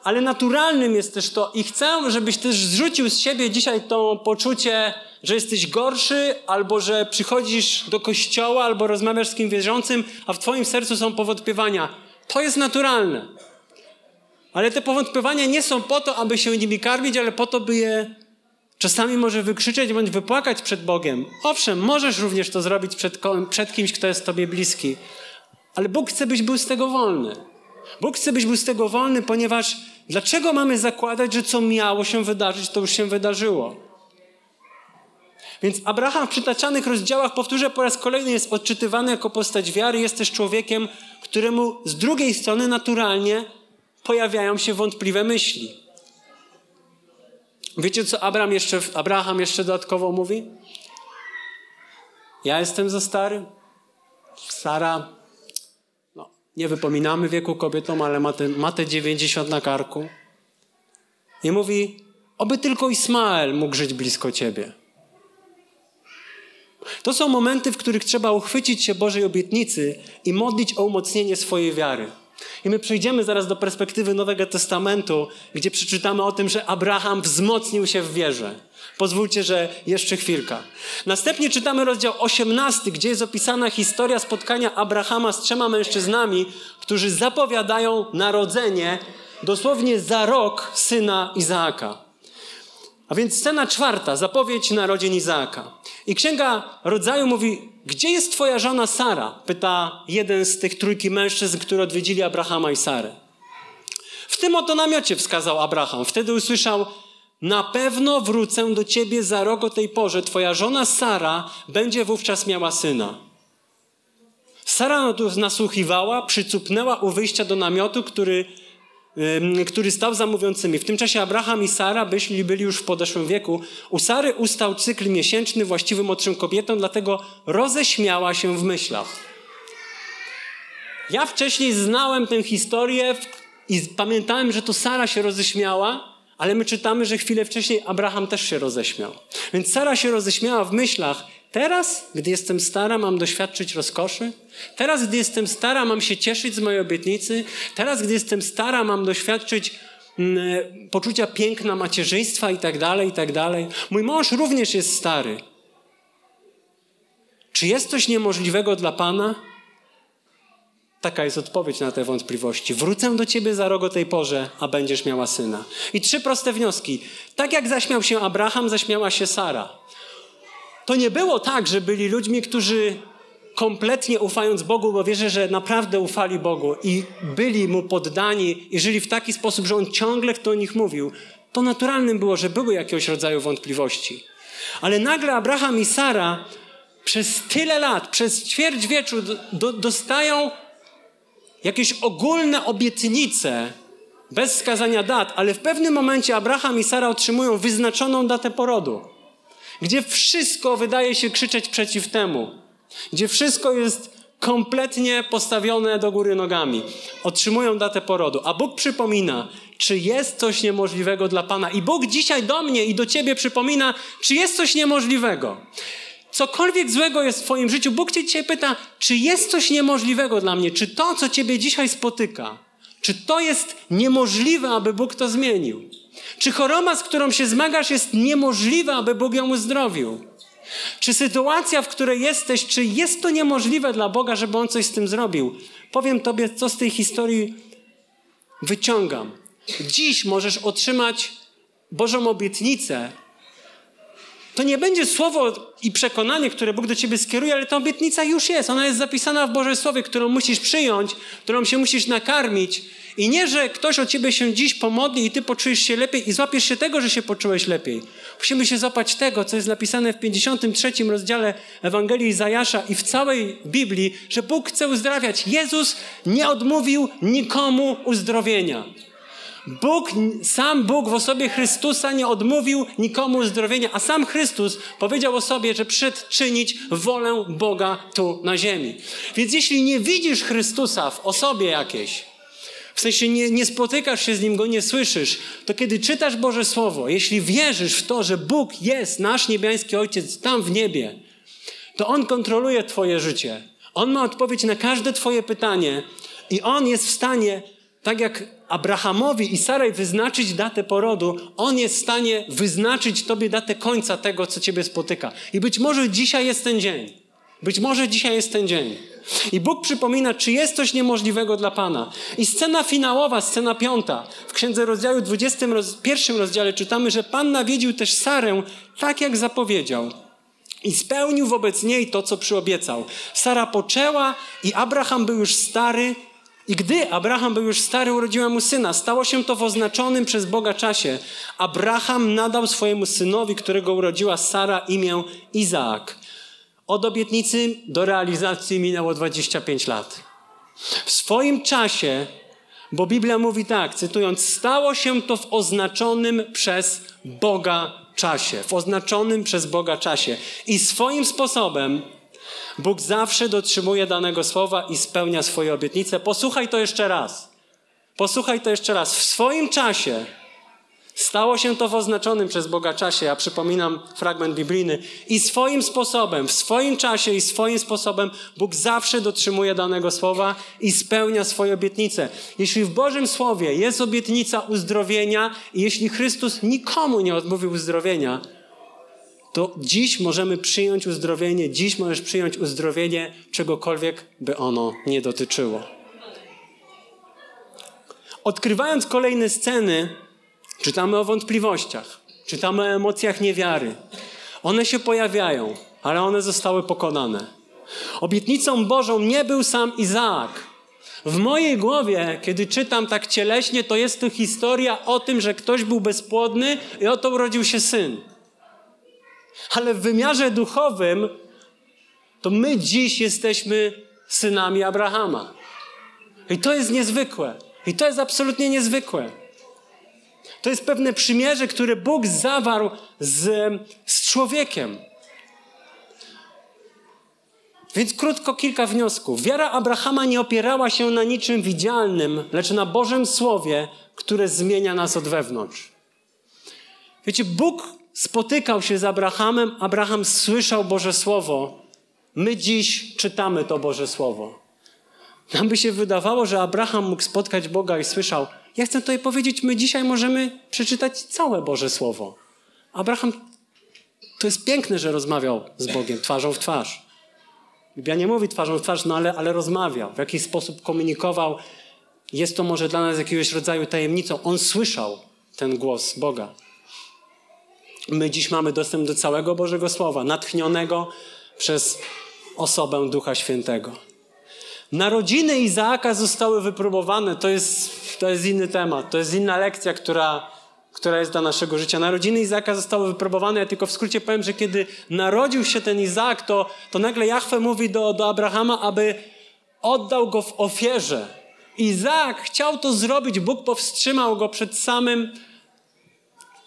ale naturalnym jest też to i chcę, żebyś też zrzucił z siebie dzisiaj to poczucie, że jesteś gorszy, albo że przychodzisz do kościoła, albo rozmawiasz z kim wierzącym, a w twoim sercu są powątpiewania. To jest naturalne. Ale te powątpiewania nie są po to, aby się nimi karmić, ale po to, by je czasami może wykrzyczeć bądź wypłakać przed Bogiem. Owszem, możesz również to zrobić przed, przed kimś, kto jest tobie bliski, ale Bóg chce, byś był z tego wolny. Bóg chce, byś był z tego wolny, ponieważ dlaczego mamy zakładać, że co miało się wydarzyć, to już się wydarzyło? Więc Abraham w przytaczanych rozdziałach, powtórzę po raz kolejny, jest odczytywany jako postać wiary, jest też człowiekiem, któremu z drugiej strony naturalnie pojawiają się wątpliwe myśli. Wiecie, co Abraham jeszcze, Abraham jeszcze dodatkowo mówi? Ja jestem za stary, Sara nie wypominamy wieku kobietom, ale ma te, ma te 90 na karku. I mówi, oby tylko Ismael mógł żyć blisko ciebie. To są momenty, w których trzeba uchwycić się Bożej obietnicy i modlić o umocnienie swojej wiary. I my przejdziemy zaraz do perspektywy Nowego Testamentu, gdzie przeczytamy o tym, że Abraham wzmocnił się w wierze. Pozwólcie, że jeszcze chwilka. Następnie czytamy rozdział 18, gdzie jest opisana historia spotkania Abrahama z trzema mężczyznami, którzy zapowiadają narodzenie dosłownie za rok syna Izaaka. A więc scena czwarta, zapowiedź narodzin Izaaka. I księga rodzaju mówi: Gdzie jest twoja żona Sara? Pyta jeden z tych trójki mężczyzn, którzy odwiedzili Abrahama i Sarę. W tym oto namiocie wskazał Abraham. Wtedy usłyszał: Na pewno wrócę do ciebie za rok o tej porze. Twoja żona Sara będzie wówczas miała syna. Sara nasłuchiwała, przycupnęła u wyjścia do namiotu, który który stał za mówiącymi. W tym czasie Abraham i Sara byli, byli już w podeszłym wieku. U Sary ustał cykl miesięczny właściwy młodszym kobietom, dlatego roześmiała się w myślach. Ja wcześniej znałem tę historię i pamiętałem, że to Sara się roześmiała, ale my czytamy, że chwilę wcześniej Abraham też się roześmiał. Więc Sara się roześmiała w myślach, Teraz, gdy jestem stara, mam doświadczyć rozkoszy. Teraz, gdy jestem stara, mam się cieszyć z mojej obietnicy. Teraz, gdy jestem stara, mam doświadczyć mm, poczucia piękna macierzyństwa i tak dalej, i tak dalej. Mój mąż również jest stary. Czy jest coś niemożliwego dla Pana? Taka jest odpowiedź na te wątpliwości. Wrócę do ciebie za rok o tej porze, a będziesz miała syna. I trzy proste wnioski. Tak jak zaśmiał się Abraham, zaśmiała się Sara to nie było tak, że byli ludźmi, którzy kompletnie ufając Bogu, bo wierzę, że naprawdę ufali Bogu i byli Mu poddani i żyli w taki sposób, że On ciągle to o nich mówił, to naturalnym było, że były jakiegoś rodzaju wątpliwości. Ale nagle Abraham i Sara przez tyle lat, przez ćwierć wieczu do, dostają jakieś ogólne obietnice bez wskazania dat, ale w pewnym momencie Abraham i Sara otrzymują wyznaczoną datę porodu gdzie wszystko wydaje się krzyczeć przeciw temu, gdzie wszystko jest kompletnie postawione do góry nogami. Otrzymują datę porodu, a Bóg przypomina, czy jest coś niemożliwego dla Pana. I Bóg dzisiaj do mnie i do Ciebie przypomina, czy jest coś niemożliwego. Cokolwiek złego jest w Twoim życiu, Bóg Cię dzisiaj pyta, czy jest coś niemożliwego dla mnie, czy to, co Ciebie dzisiaj spotyka, czy to jest niemożliwe, aby Bóg to zmienił. Czy choroba, z którą się zmagasz, jest niemożliwa, aby Bóg ją uzdrowił? Czy sytuacja, w której jesteś, czy jest to niemożliwe dla Boga, żeby On coś z tym zrobił? Powiem Tobie, co z tej historii wyciągam. Dziś możesz otrzymać Bożą obietnicę, to nie będzie słowo i przekonanie, które Bóg do ciebie skieruje, ale ta obietnica już jest. Ona jest zapisana w Bożej Słowie, którą musisz przyjąć, którą się musisz nakarmić. I nie, że ktoś o ciebie się dziś pomodli i ty poczujesz się lepiej i złapiesz się tego, że się poczułeś lepiej. Musimy się złapać tego, co jest napisane w 53 rozdziale Ewangelii Zajasza i w całej Biblii, że Bóg chce uzdrawiać. Jezus nie odmówił nikomu uzdrowienia. Bóg, sam Bóg w osobie Chrystusa nie odmówił nikomu uzdrowienia, a sam Chrystus powiedział o sobie, że przyszedł czynić wolę Boga tu na ziemi. Więc jeśli nie widzisz Chrystusa w osobie jakiejś, w sensie nie, nie spotykasz się z Nim, Go nie słyszysz, to kiedy czytasz Boże Słowo, jeśli wierzysz w to, że Bóg jest, nasz niebiański Ojciec, tam w niebie, to On kontroluje Twoje życie. On ma odpowiedź na każde Twoje pytanie i On jest w stanie, tak jak Abrahamowi i Sarej wyznaczyć datę porodu, On jest w stanie wyznaczyć Tobie datę końca tego, co Ciebie spotyka. I być może dzisiaj jest ten dzień. Być może dzisiaj jest ten dzień. I Bóg przypomina, czy jest coś niemożliwego dla Pana. I scena finałowa, scena piąta. W księdze rozdziału 21 rozdziale czytamy, że Pan nawiedził też Sarę tak, jak zapowiedział. I spełnił wobec niej to, co przyobiecał. Sara poczęła i Abraham był już stary, i gdy Abraham był już stary, urodziła mu syna. Stało się to w oznaczonym przez Boga czasie. Abraham nadał swojemu synowi, którego urodziła Sara, imię Izaak. Od obietnicy do realizacji minęło 25 lat. W swoim czasie, bo Biblia mówi tak, cytując, stało się to w oznaczonym przez Boga czasie. W oznaczonym przez Boga czasie. I swoim sposobem Bóg zawsze dotrzymuje danego słowa i spełnia swoje obietnice. Posłuchaj to jeszcze raz. Posłuchaj to jeszcze raz. W swoim czasie stało się to w oznaczonym przez Boga czasie. Ja przypominam fragment biblijny. I swoim sposobem, w swoim czasie i swoim sposobem Bóg zawsze dotrzymuje danego słowa i spełnia swoje obietnice. Jeśli w Bożym Słowie jest obietnica uzdrowienia i jeśli Chrystus nikomu nie odmówił uzdrowienia, to dziś możemy przyjąć uzdrowienie, dziś możesz przyjąć uzdrowienie, czegokolwiek by ono nie dotyczyło. Odkrywając kolejne sceny, czytamy o wątpliwościach, czytamy o emocjach niewiary. One się pojawiają, ale one zostały pokonane. Obietnicą Bożą nie był sam Izaak. W mojej głowie, kiedy czytam tak cieleśnie, to jest to historia o tym, że ktoś był bezpłodny i oto urodził się syn. Ale w wymiarze duchowym to my dziś jesteśmy synami Abrahama. I to jest niezwykłe. I to jest absolutnie niezwykłe. To jest pewne przymierze, które Bóg zawarł z, z człowiekiem. Więc krótko kilka wniosków. Wiara Abrahama nie opierała się na niczym widzialnym, lecz na Bożym Słowie, które zmienia nas od wewnątrz. Wiecie, Bóg spotykał się z Abrahamem, Abraham słyszał Boże Słowo. My dziś czytamy to Boże Słowo. Nam by się wydawało, że Abraham mógł spotkać Boga i słyszał. Ja chcę tutaj powiedzieć, my dzisiaj możemy przeczytać całe Boże Słowo. Abraham, to jest piękne, że rozmawiał z Bogiem twarzą w twarz. Biblia nie mówi twarzą w twarz, no ale, ale rozmawiał. W jakiś sposób komunikował. Jest to może dla nas jakiegoś rodzaju tajemnicą. On słyszał ten głos Boga. My dziś mamy dostęp do całego Bożego Słowa, natchnionego przez osobę Ducha Świętego. Narodziny Izaaka zostały wypróbowane. To jest, to jest inny temat, to jest inna lekcja, która, która jest dla naszego życia. Narodziny Izaaka zostały wypróbowane. Ja tylko w skrócie powiem, że kiedy narodził się ten Izaak, to, to nagle Jahwe mówi do, do Abrahama, aby oddał go w ofierze. Izaak chciał to zrobić, Bóg powstrzymał go przed samym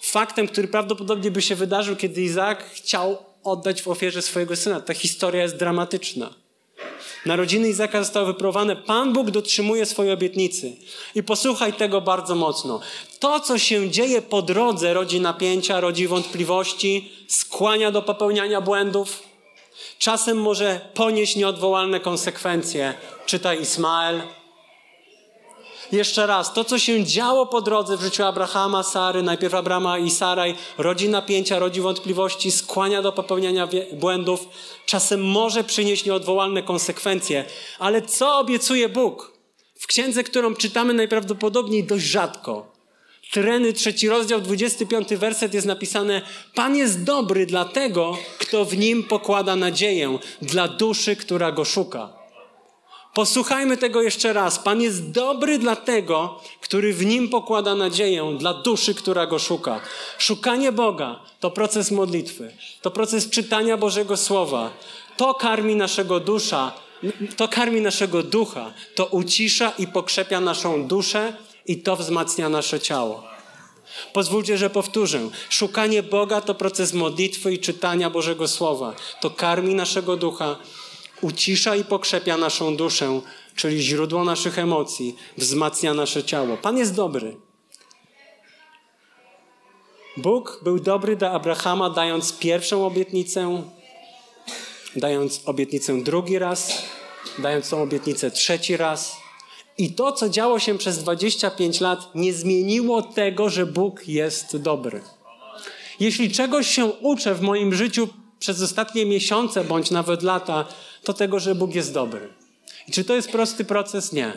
faktem, który prawdopodobnie by się wydarzył, kiedy Izaak chciał oddać w ofierze swojego syna. Ta historia jest dramatyczna. Narodziny Izaka zostały wyprowane. Pan Bóg dotrzymuje swojej obietnicy. I posłuchaj tego bardzo mocno. To, co się dzieje po drodze, rodzi napięcia, rodzi wątpliwości, skłania do popełniania błędów. Czasem może ponieść nieodwołalne konsekwencje. Czytaj Ismael, jeszcze raz, to co się działo po drodze w życiu Abrahama, Sary, najpierw Abrama i Saraj, rodzi napięcia, rodzi wątpliwości, skłania do popełniania błędów, czasem może przynieść nieodwołalne konsekwencje. Ale co obiecuje Bóg? W księdze, którą czytamy najprawdopodobniej dość rzadko. Treny, trzeci rozdział, 25 werset jest napisane: Pan jest dobry dla tego, kto w nim pokłada nadzieję, dla duszy, która go szuka. Posłuchajmy tego jeszcze raz. Pan jest dobry dla tego, który w nim pokłada nadzieję, dla duszy, która go szuka. Szukanie Boga to proces modlitwy, to proces czytania Bożego Słowa. To karmi naszego dusza, to karmi naszego ducha, to ucisza i pokrzepia naszą duszę i to wzmacnia nasze ciało. Pozwólcie, że powtórzę. Szukanie Boga to proces modlitwy i czytania Bożego Słowa. To karmi naszego ducha, ucisza i pokrzepia naszą duszę, czyli źródło naszych emocji, wzmacnia nasze ciało. Pan jest dobry. Bóg był dobry dla Abrahama, dając pierwszą obietnicę, dając obietnicę drugi raz, dając tą obietnicę trzeci raz. I to, co działo się przez 25 lat, nie zmieniło tego, że Bóg jest dobry. Jeśli czegoś się uczę w moim życiu przez ostatnie miesiące bądź nawet lata, to tego, że Bóg jest dobry. I czy to jest prosty proces? Nie.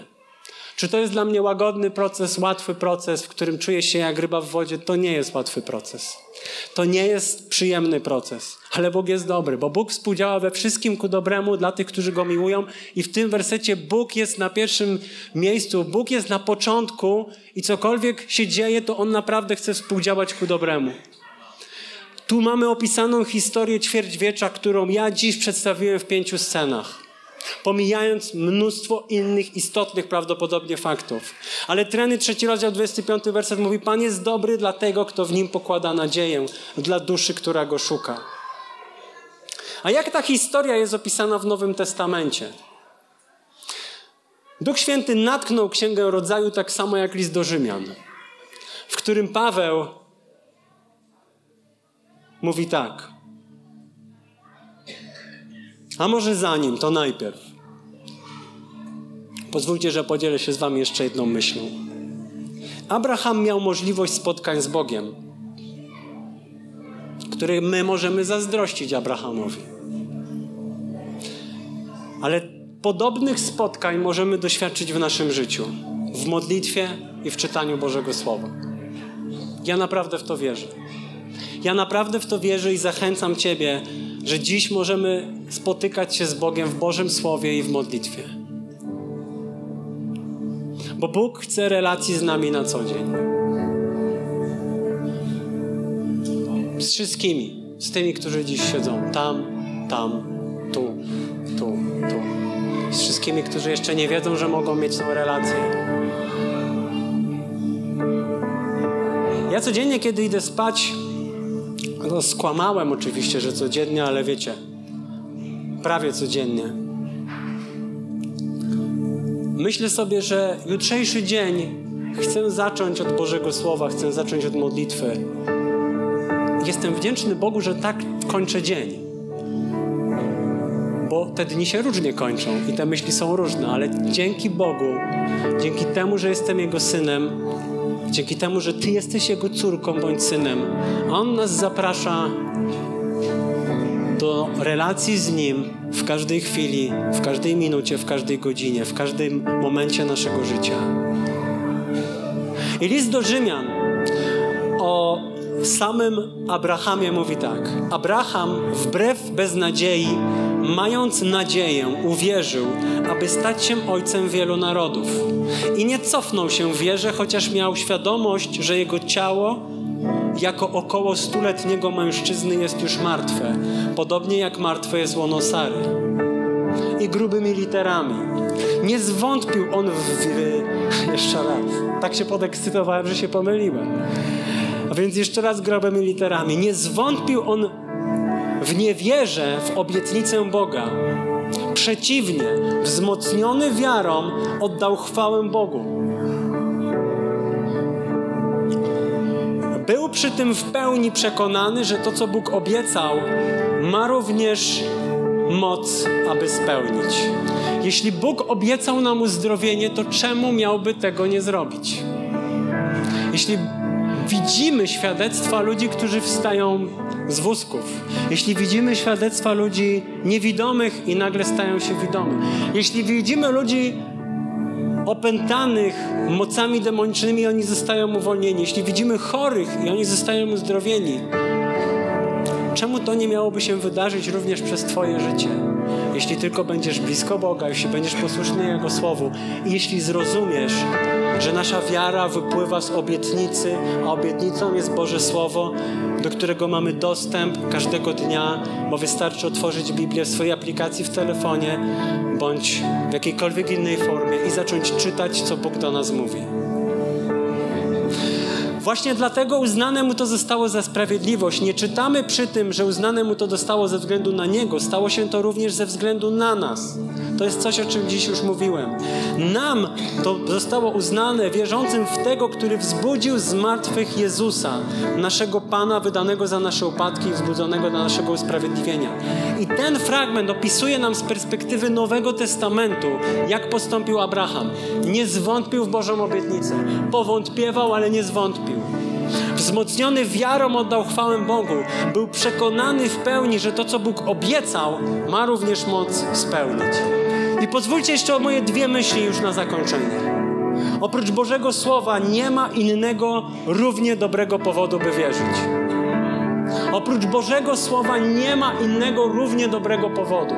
Czy to jest dla mnie łagodny proces, łatwy proces, w którym czuję się jak ryba w wodzie? To nie jest łatwy proces. To nie jest przyjemny proces, ale Bóg jest dobry, bo Bóg współdziała we wszystkim ku dobremu dla tych, którzy Go miłują i w tym wersecie Bóg jest na pierwszym miejscu, Bóg jest na początku i cokolwiek się dzieje, to On naprawdę chce współdziałać ku dobremu. Tu mamy opisaną historię ćwierćwiecza, którą ja dziś przedstawiłem w pięciu scenach. Pomijając mnóstwo innych istotnych prawdopodobnie faktów. Ale treny trzeci rozdział 25 werset mówi: Pan jest dobry dla tego, kto w nim pokłada nadzieję, dla duszy, która go szuka. A jak ta historia jest opisana w Nowym Testamencie? Duch Święty natknął Księgę Rodzaju tak samo jak list do Rzymian, w którym Paweł mówi tak. A może zanim, to najpierw. Pozwólcie, że podzielę się z Wami jeszcze jedną myślą. Abraham miał możliwość spotkań z Bogiem, której my możemy zazdrościć Abrahamowi. Ale podobnych spotkań możemy doświadczyć w naszym życiu, w modlitwie i w czytaniu Bożego Słowa. Ja naprawdę w to wierzę. Ja naprawdę w to wierzę i zachęcam Ciebie, że dziś możemy spotykać się z Bogiem w Bożym Słowie i w modlitwie. Bo Bóg chce relacji z nami na co dzień. Z wszystkimi. Z tymi, którzy dziś siedzą tam, tam, tu, tu, tu. Z wszystkimi, którzy jeszcze nie wiedzą, że mogą mieć tą relację. Ja codziennie, kiedy idę spać, no, skłamałem oczywiście, że codziennie, ale wiecie, prawie codziennie. Myślę sobie, że jutrzejszy dzień chcę zacząć od Bożego Słowa, chcę zacząć od modlitwy. Jestem wdzięczny Bogu, że tak kończę dzień. Bo te dni się różnie kończą i te myśli są różne, ale dzięki Bogu, dzięki temu, że jestem Jego synem, Dzięki temu, że Ty jesteś Jego córką bądź synem, On nas zaprasza do relacji z Nim w każdej chwili, w każdej minucie, w każdej godzinie, w każdym momencie naszego życia. I list do Rzymian o samym Abrahamie mówi tak. Abraham wbrew beznadziei, mając nadzieję, uwierzył, aby stać się ojcem wielu narodów. I nie cofnął się w wierze, chociaż miał świadomość, że jego ciało jako około stuletniego mężczyzny jest już martwe, podobnie jak martwe jest łono Sary. I grubymi literami. Nie zwątpił on w... w jeszcze raz. Tak się podekscytowałem, że się pomyliłem. A więc jeszcze raz grubymi literami. Nie zwątpił on w niewierze w obietnicę Boga. Przeciwnie, wzmocniony wiarą oddał chwałę Bogu. Był przy tym w pełni przekonany, że to, co Bóg obiecał, ma również moc, aby spełnić. Jeśli Bóg obiecał nam uzdrowienie, to czemu miałby tego nie zrobić? Jeśli widzimy świadectwa ludzi, którzy wstają z wózków, jeśli widzimy świadectwa ludzi niewidomych i nagle stają się widomi, jeśli widzimy ludzi opętanych mocami demonicznymi, oni zostają uwolnieni. Jeśli widzimy chorych i oni zostają uzdrowieni, czemu to nie miałoby się wydarzyć również przez Twoje życie? Jeśli tylko będziesz blisko Boga, jeśli będziesz posłuszny Jego Słowu jeśli zrozumiesz, że nasza wiara wypływa z obietnicy, a obietnicą jest Boże Słowo, do którego mamy dostęp każdego dnia, bo wystarczy otworzyć Biblię w swojej aplikacji w telefonie bądź w jakiejkolwiek innej formie i zacząć czytać, co Bóg do nas mówi. Właśnie dlatego uznane mu to zostało za sprawiedliwość. Nie czytamy przy tym, że uznane mu to zostało ze względu na niego. Stało się to również ze względu na nas. To jest coś, o czym dziś już mówiłem. Nam to zostało uznane wierzącym w tego, który wzbudził z martwych Jezusa, naszego Pana, wydanego za nasze upadki i wzbudzonego dla naszego usprawiedliwienia. I ten fragment opisuje nam z perspektywy Nowego Testamentu, jak postąpił Abraham. Nie zwątpił w Bożą obietnicę. Powątpiewał, ale nie zwątpił. Wzmocniony wiarą oddał chwałę Bogu. Był przekonany w pełni, że to, co Bóg obiecał, ma również moc spełnić. I pozwólcie jeszcze o moje dwie myśli już na zakończenie. Oprócz Bożego Słowa nie ma innego równie dobrego powodu, by wierzyć. Oprócz Bożego Słowa nie ma innego równie dobrego powodu.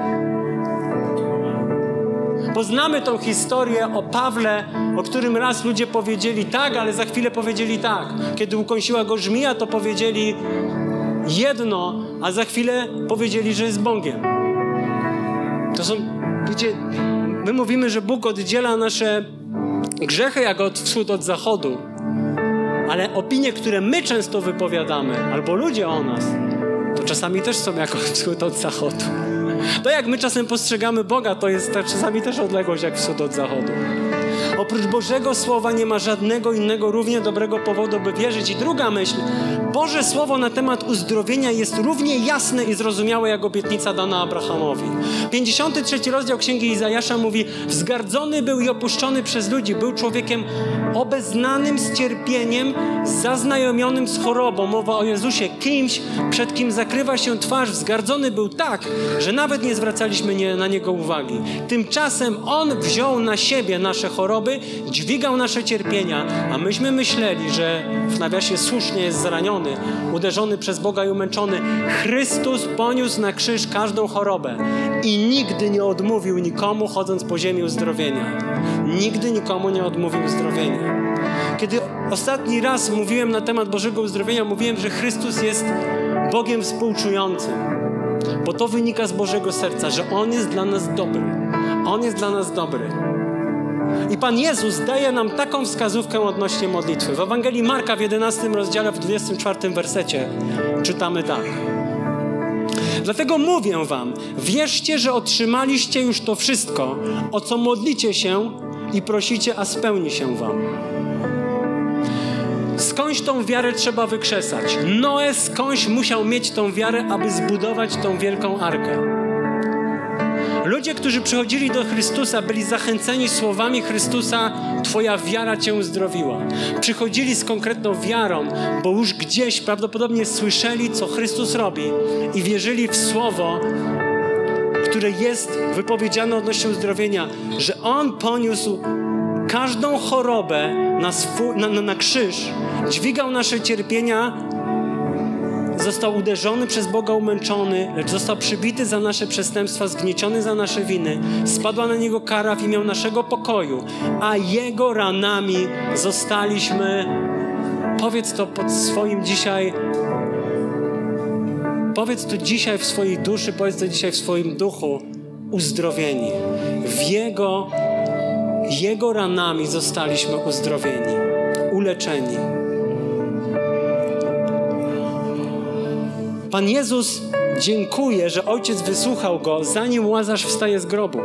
Poznamy tą historię o Pawle, o którym raz ludzie powiedzieli tak, ale za chwilę powiedzieli tak. Kiedy ukąsiła go żmija, to powiedzieli jedno, a za chwilę powiedzieli, że jest Bogiem. To są, wiecie, my mówimy, że Bóg oddziela nasze grzechy jak od wschód od zachodu, ale opinie, które my często wypowiadamy, albo ludzie o nas, to czasami też są jak od wschód od zachodu. To jak my czasem postrzegamy Boga, to jest czasami też odległość jak wschód od zachodu. Oprócz Bożego Słowa nie ma żadnego innego równie dobrego powodu, by wierzyć. I druga myśl, Boże Słowo na temat uzdrowienia jest równie jasne i zrozumiałe jak obietnica dana Abrahamowi. 53 rozdział Księgi Izajasza mówi, wzgardzony był i opuszczony przez ludzi, był człowiekiem obeznanym z cierpieniem, zaznajomionym z chorobą. Mowa o Jezusie, kimś, przed kim zakrywa się twarz. Wzgardzony był tak, że nawet nie zwracaliśmy na niego uwagi. Tymczasem On wziął na siebie nasze choroby, dźwigał nasze cierpienia, a myśmy myśleli, że w nawiasie słusznie jest zraniony, uderzony przez Boga i umęczony. Chrystus poniósł na krzyż każdą chorobę i nigdy nie odmówił nikomu, chodząc po ziemi uzdrowienia. Nigdy nikomu nie odmówił uzdrowienia. Kiedy ostatni raz mówiłem na temat Bożego uzdrowienia, mówiłem, że Chrystus jest Bogiem współczującym, bo to wynika z Bożego serca, że On jest dla nas dobry. On jest dla nas dobry. I Pan Jezus daje nam taką wskazówkę odnośnie modlitwy. W Ewangelii Marka w 11 rozdziale, w 24 wersecie czytamy tak. Dlatego mówię wam, wierzcie, że otrzymaliście już to wszystko, o co modlicie się i prosicie, a spełni się wam. Skądś tą wiarę trzeba wykrzesać. Noe skądś musiał mieć tą wiarę, aby zbudować tą wielką arkę. Ludzie, którzy przychodzili do Chrystusa, byli zachęceni słowami Chrystusa: Twoja wiara cię uzdrowiła. Przychodzili z konkretną wiarą, bo już gdzieś prawdopodobnie słyszeli, co Chrystus robi i wierzyli w słowo, które jest wypowiedziane odnośnie uzdrowienia, że On poniósł każdą chorobę na, swój, na, na, na krzyż, dźwigał nasze cierpienia został uderzony przez Boga umęczony, lecz został przybity za nasze przestępstwa, zgnieciony za nasze winy. Spadła na niego kara w imię naszego pokoju, a jego ranami zostaliśmy. Powiedz to pod swoim dzisiaj. Powiedz to dzisiaj w swojej duszy, powiedz to dzisiaj w swoim duchu. Uzdrowieni. W jego, jego ranami zostaliśmy uzdrowieni, uleczeni. Pan Jezus dziękuję, że ojciec wysłuchał go, zanim łazarz wstaje z grobu.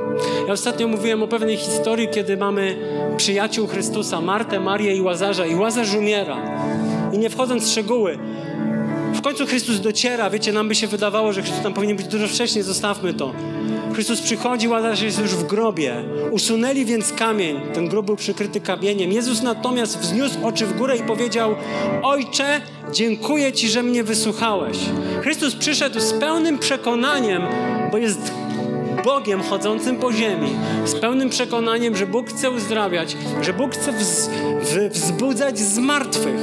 Ja ostatnio mówiłem o pewnej historii, kiedy mamy przyjaciół Chrystusa, Martę, Marię i Łazarza, i łazarz umiera. I nie wchodząc w szczegóły, w końcu Chrystus dociera, wiecie, nam by się wydawało, że Chrystus tam powinien być dużo wcześniej, zostawmy to. Chrystus przychodzi, Łazarz jest już w grobie. Usunęli więc kamień, ten grób był przykryty kamieniem. Jezus natomiast wzniósł oczy w górę i powiedział, Ojcze, dziękuję Ci, że mnie wysłuchałeś. Chrystus przyszedł z pełnym przekonaniem, bo jest Bogiem chodzącym po ziemi, z pełnym przekonaniem, że Bóg chce uzdrawiać, że Bóg chce wz wzbudzać z martwych.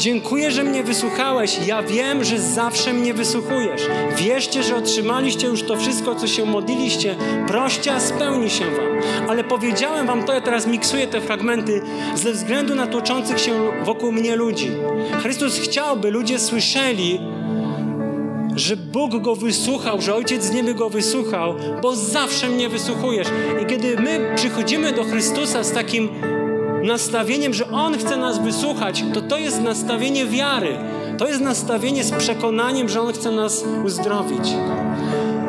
Dziękuję, że mnie wysłuchałeś. Ja wiem, że zawsze mnie wysłuchujesz. Wierzcie, że otrzymaliście już to wszystko, co się modliliście. Proście, a spełni się wam. Ale powiedziałem wam to, ja teraz miksuję te fragmenty ze względu na toczących się wokół mnie ludzi. Chrystus chciałby, ludzie słyszeli, że Bóg go wysłuchał, że Ojciec z nieba go wysłuchał, bo zawsze mnie wysłuchujesz. I kiedy my przychodzimy do Chrystusa z takim nastawieniem, że On chce nas wysłuchać, to to jest nastawienie wiary. To jest nastawienie z przekonaniem, że On chce nas uzdrowić.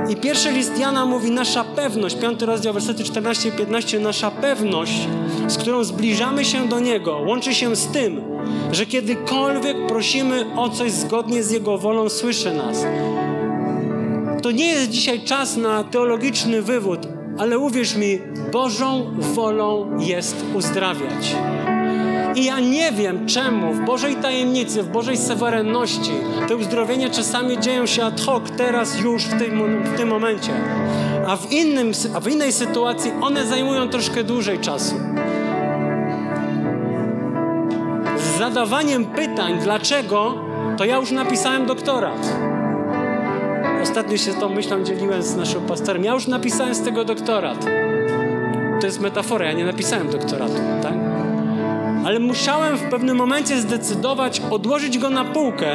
I pierwszy list Jana mówi nasza pewność, piąty rozdział, wersety 14 i 15, nasza pewność, z którą zbliżamy się do Niego, łączy się z tym, że kiedykolwiek prosimy o coś zgodnie z Jego wolą, słyszy nas. To nie jest dzisiaj czas na teologiczny wywód, ale uwierz mi, Bożą wolą jest uzdrawiać. I ja nie wiem czemu w Bożej tajemnicy, w Bożej suwerenności te uzdrowienia czasami dzieją się ad hoc, teraz, już, w tym, w tym momencie. A w, innym, a w innej sytuacji one zajmują troszkę dłużej czasu. Z zadawaniem pytań, dlaczego, to ja już napisałem doktorat. Ostatnio się tą myślą dzieliłem z naszym pastorem. Ja już napisałem z tego doktorat. To jest metafora, ja nie napisałem doktoratu, tak? Ale musiałem w pewnym momencie zdecydować, odłożyć go na półkę,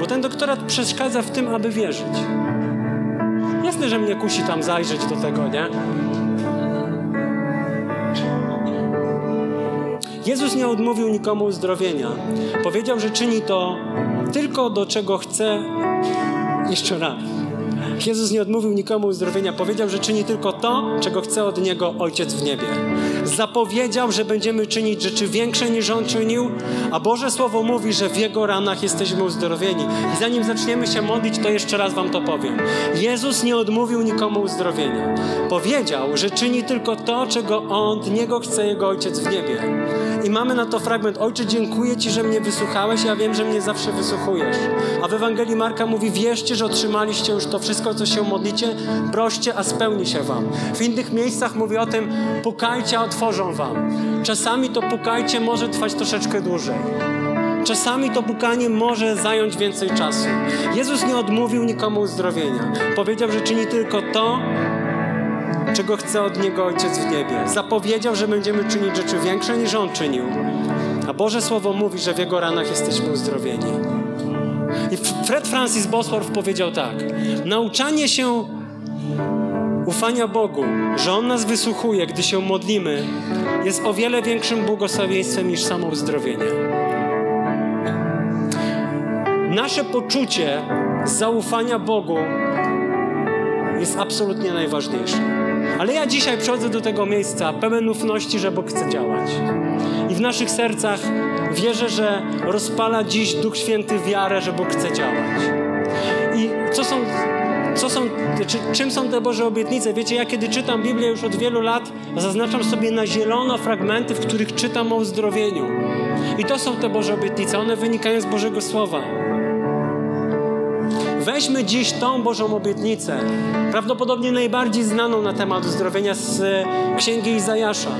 bo ten doktorat przeszkadza w tym, aby wierzyć. Jasne, że mnie kusi tam zajrzeć do tego, nie? Jezus nie odmówił nikomu uzdrowienia. Powiedział, że czyni to tylko do czego chce. Jeszcze raz. Jezus nie odmówił nikomu uzdrowienia. Powiedział, że czyni tylko to, czego chce od Niego Ojciec w niebie. Zapowiedział, że będziemy czynić rzeczy większe niż On czynił, a Boże Słowo mówi, że w Jego ranach jesteśmy uzdrowieni. I zanim zaczniemy się modlić, to jeszcze raz Wam to powiem. Jezus nie odmówił nikomu uzdrowienia. Powiedział, że czyni tylko to, czego On Niego chce Jego Ojciec w niebie. I mamy na to fragment. Ojcze, dziękuję Ci, że mnie wysłuchałeś. Ja wiem, że mnie zawsze wysłuchujesz. A w Ewangelii Marka mówi, wierzcie, że otrzymaliście już to wszystko, co się modlicie. Proście, a spełni się Wam. W innych miejscach mówi o tym, pukajcie, a otworzą Wam. Czasami to pukajcie może trwać troszeczkę dłużej. Czasami to pukanie może zająć więcej czasu. Jezus nie odmówił nikomu uzdrowienia. Powiedział, że czyni tylko to, czego chce od Niego Ojciec w niebie. Zapowiedział, że będziemy czynić rzeczy większe niż On czynił. A Boże Słowo mówi, że w Jego ranach jesteśmy uzdrowieni. I Fred Francis Bosworth powiedział tak. Nauczanie się ufania Bogu, że On nas wysłuchuje, gdy się modlimy, jest o wiele większym błogosławieństwem niż samo uzdrowienie. Nasze poczucie zaufania Bogu jest absolutnie najważniejsze. Ale ja dzisiaj przychodzę do tego miejsca pełen ufności, że Bóg chce działać. I w naszych sercach wierzę, że rozpala dziś Duch Święty wiarę, że Bóg chce działać. I co są, co są, czy, czym są te Boże obietnice? Wiecie, ja kiedy czytam Biblię już od wielu lat, zaznaczam sobie na zielono fragmenty, w których czytam o uzdrowieniu. I to są te Boże obietnice. One wynikają z Bożego Słowa. Weźmy dziś tą Bożą obietnicę, prawdopodobnie najbardziej znaną na temat uzdrowienia z Księgi Izajasza.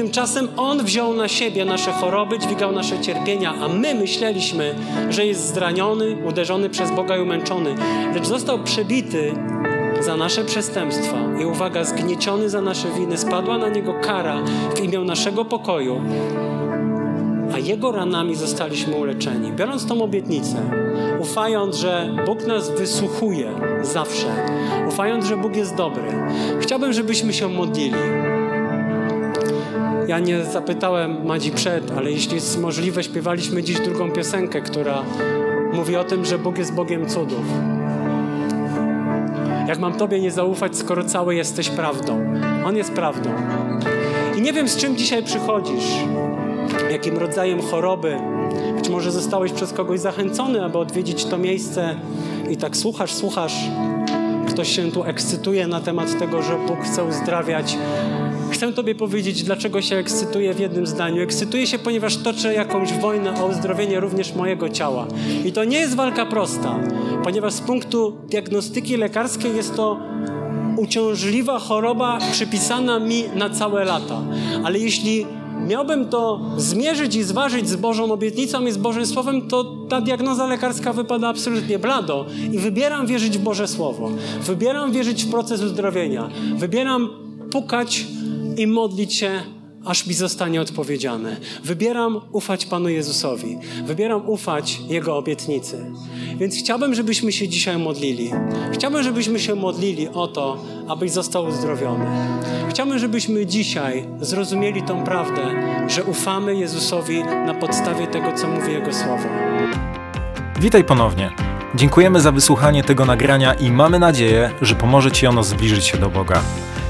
Tymczasem On wziął na siebie nasze choroby, dźwigał nasze cierpienia, a my myśleliśmy, że jest zraniony, uderzony przez Boga i umęczony, lecz został przebity za nasze przestępstwa i uwaga, zgnieciony za nasze winy, spadła na Niego kara w imię naszego pokoju, a Jego ranami zostaliśmy uleczeni. Biorąc tą obietnicę, ufając, że Bóg nas wysłuchuje zawsze, ufając, że Bóg jest dobry, chciałbym, żebyśmy się modlili. Ja nie zapytałem Madzi przed, ale jeśli jest możliwe, śpiewaliśmy dziś drugą piosenkę, która mówi o tym, że Bóg jest Bogiem cudów. Jak mam Tobie nie zaufać, skoro cały jesteś prawdą? On jest prawdą. I nie wiem, z czym dzisiaj przychodzisz, jakim rodzajem choroby. Być może zostałeś przez kogoś zachęcony, aby odwiedzić to miejsce i tak słuchasz, słuchasz. Ktoś się tu ekscytuje na temat tego, że Bóg chce uzdrawiać. Chcę Tobie powiedzieć, dlaczego się ekscytuję w jednym zdaniu. Ekscytuję się, ponieważ toczę jakąś wojnę o uzdrowienie również mojego ciała. I to nie jest walka prosta, ponieważ z punktu diagnostyki lekarskiej jest to uciążliwa choroba przypisana mi na całe lata. Ale jeśli miałbym to zmierzyć i zważyć z Bożą obietnicą i z Bożym Słowem, to ta diagnoza lekarska wypada absolutnie blado. I wybieram wierzyć w Boże Słowo. Wybieram wierzyć w proces uzdrowienia. Wybieram pukać i modlić się aż mi zostanie odpowiedziane. Wybieram ufać Panu Jezusowi. Wybieram ufać Jego obietnicy. Więc chciałbym, żebyśmy się dzisiaj modlili. Chciałbym, żebyśmy się modlili o to, abyś został uzdrowiony. Chciałbym, żebyśmy dzisiaj zrozumieli tą prawdę, że ufamy Jezusowi na podstawie tego, co mówi Jego Słowo. Witaj ponownie. Dziękujemy za wysłuchanie tego nagrania i mamy nadzieję, że pomoże Ci ono zbliżyć się do Boga.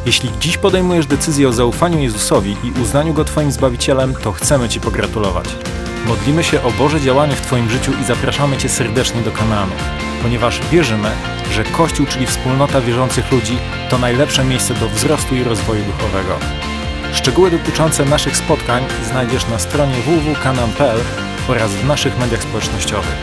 Jeśli dziś podejmujesz decyzję o zaufaniu Jezusowi i uznaniu Go Twoim Zbawicielem, to chcemy Ci pogratulować. Modlimy się o Boże działanie w Twoim życiu i zapraszamy Cię serdecznie do Kanaanu, ponieważ wierzymy, że Kościół, czyli wspólnota wierzących ludzi, to najlepsze miejsce do wzrostu i rozwoju duchowego. Szczegóły dotyczące naszych spotkań znajdziesz na stronie www.kanan.pl oraz w naszych mediach społecznościowych.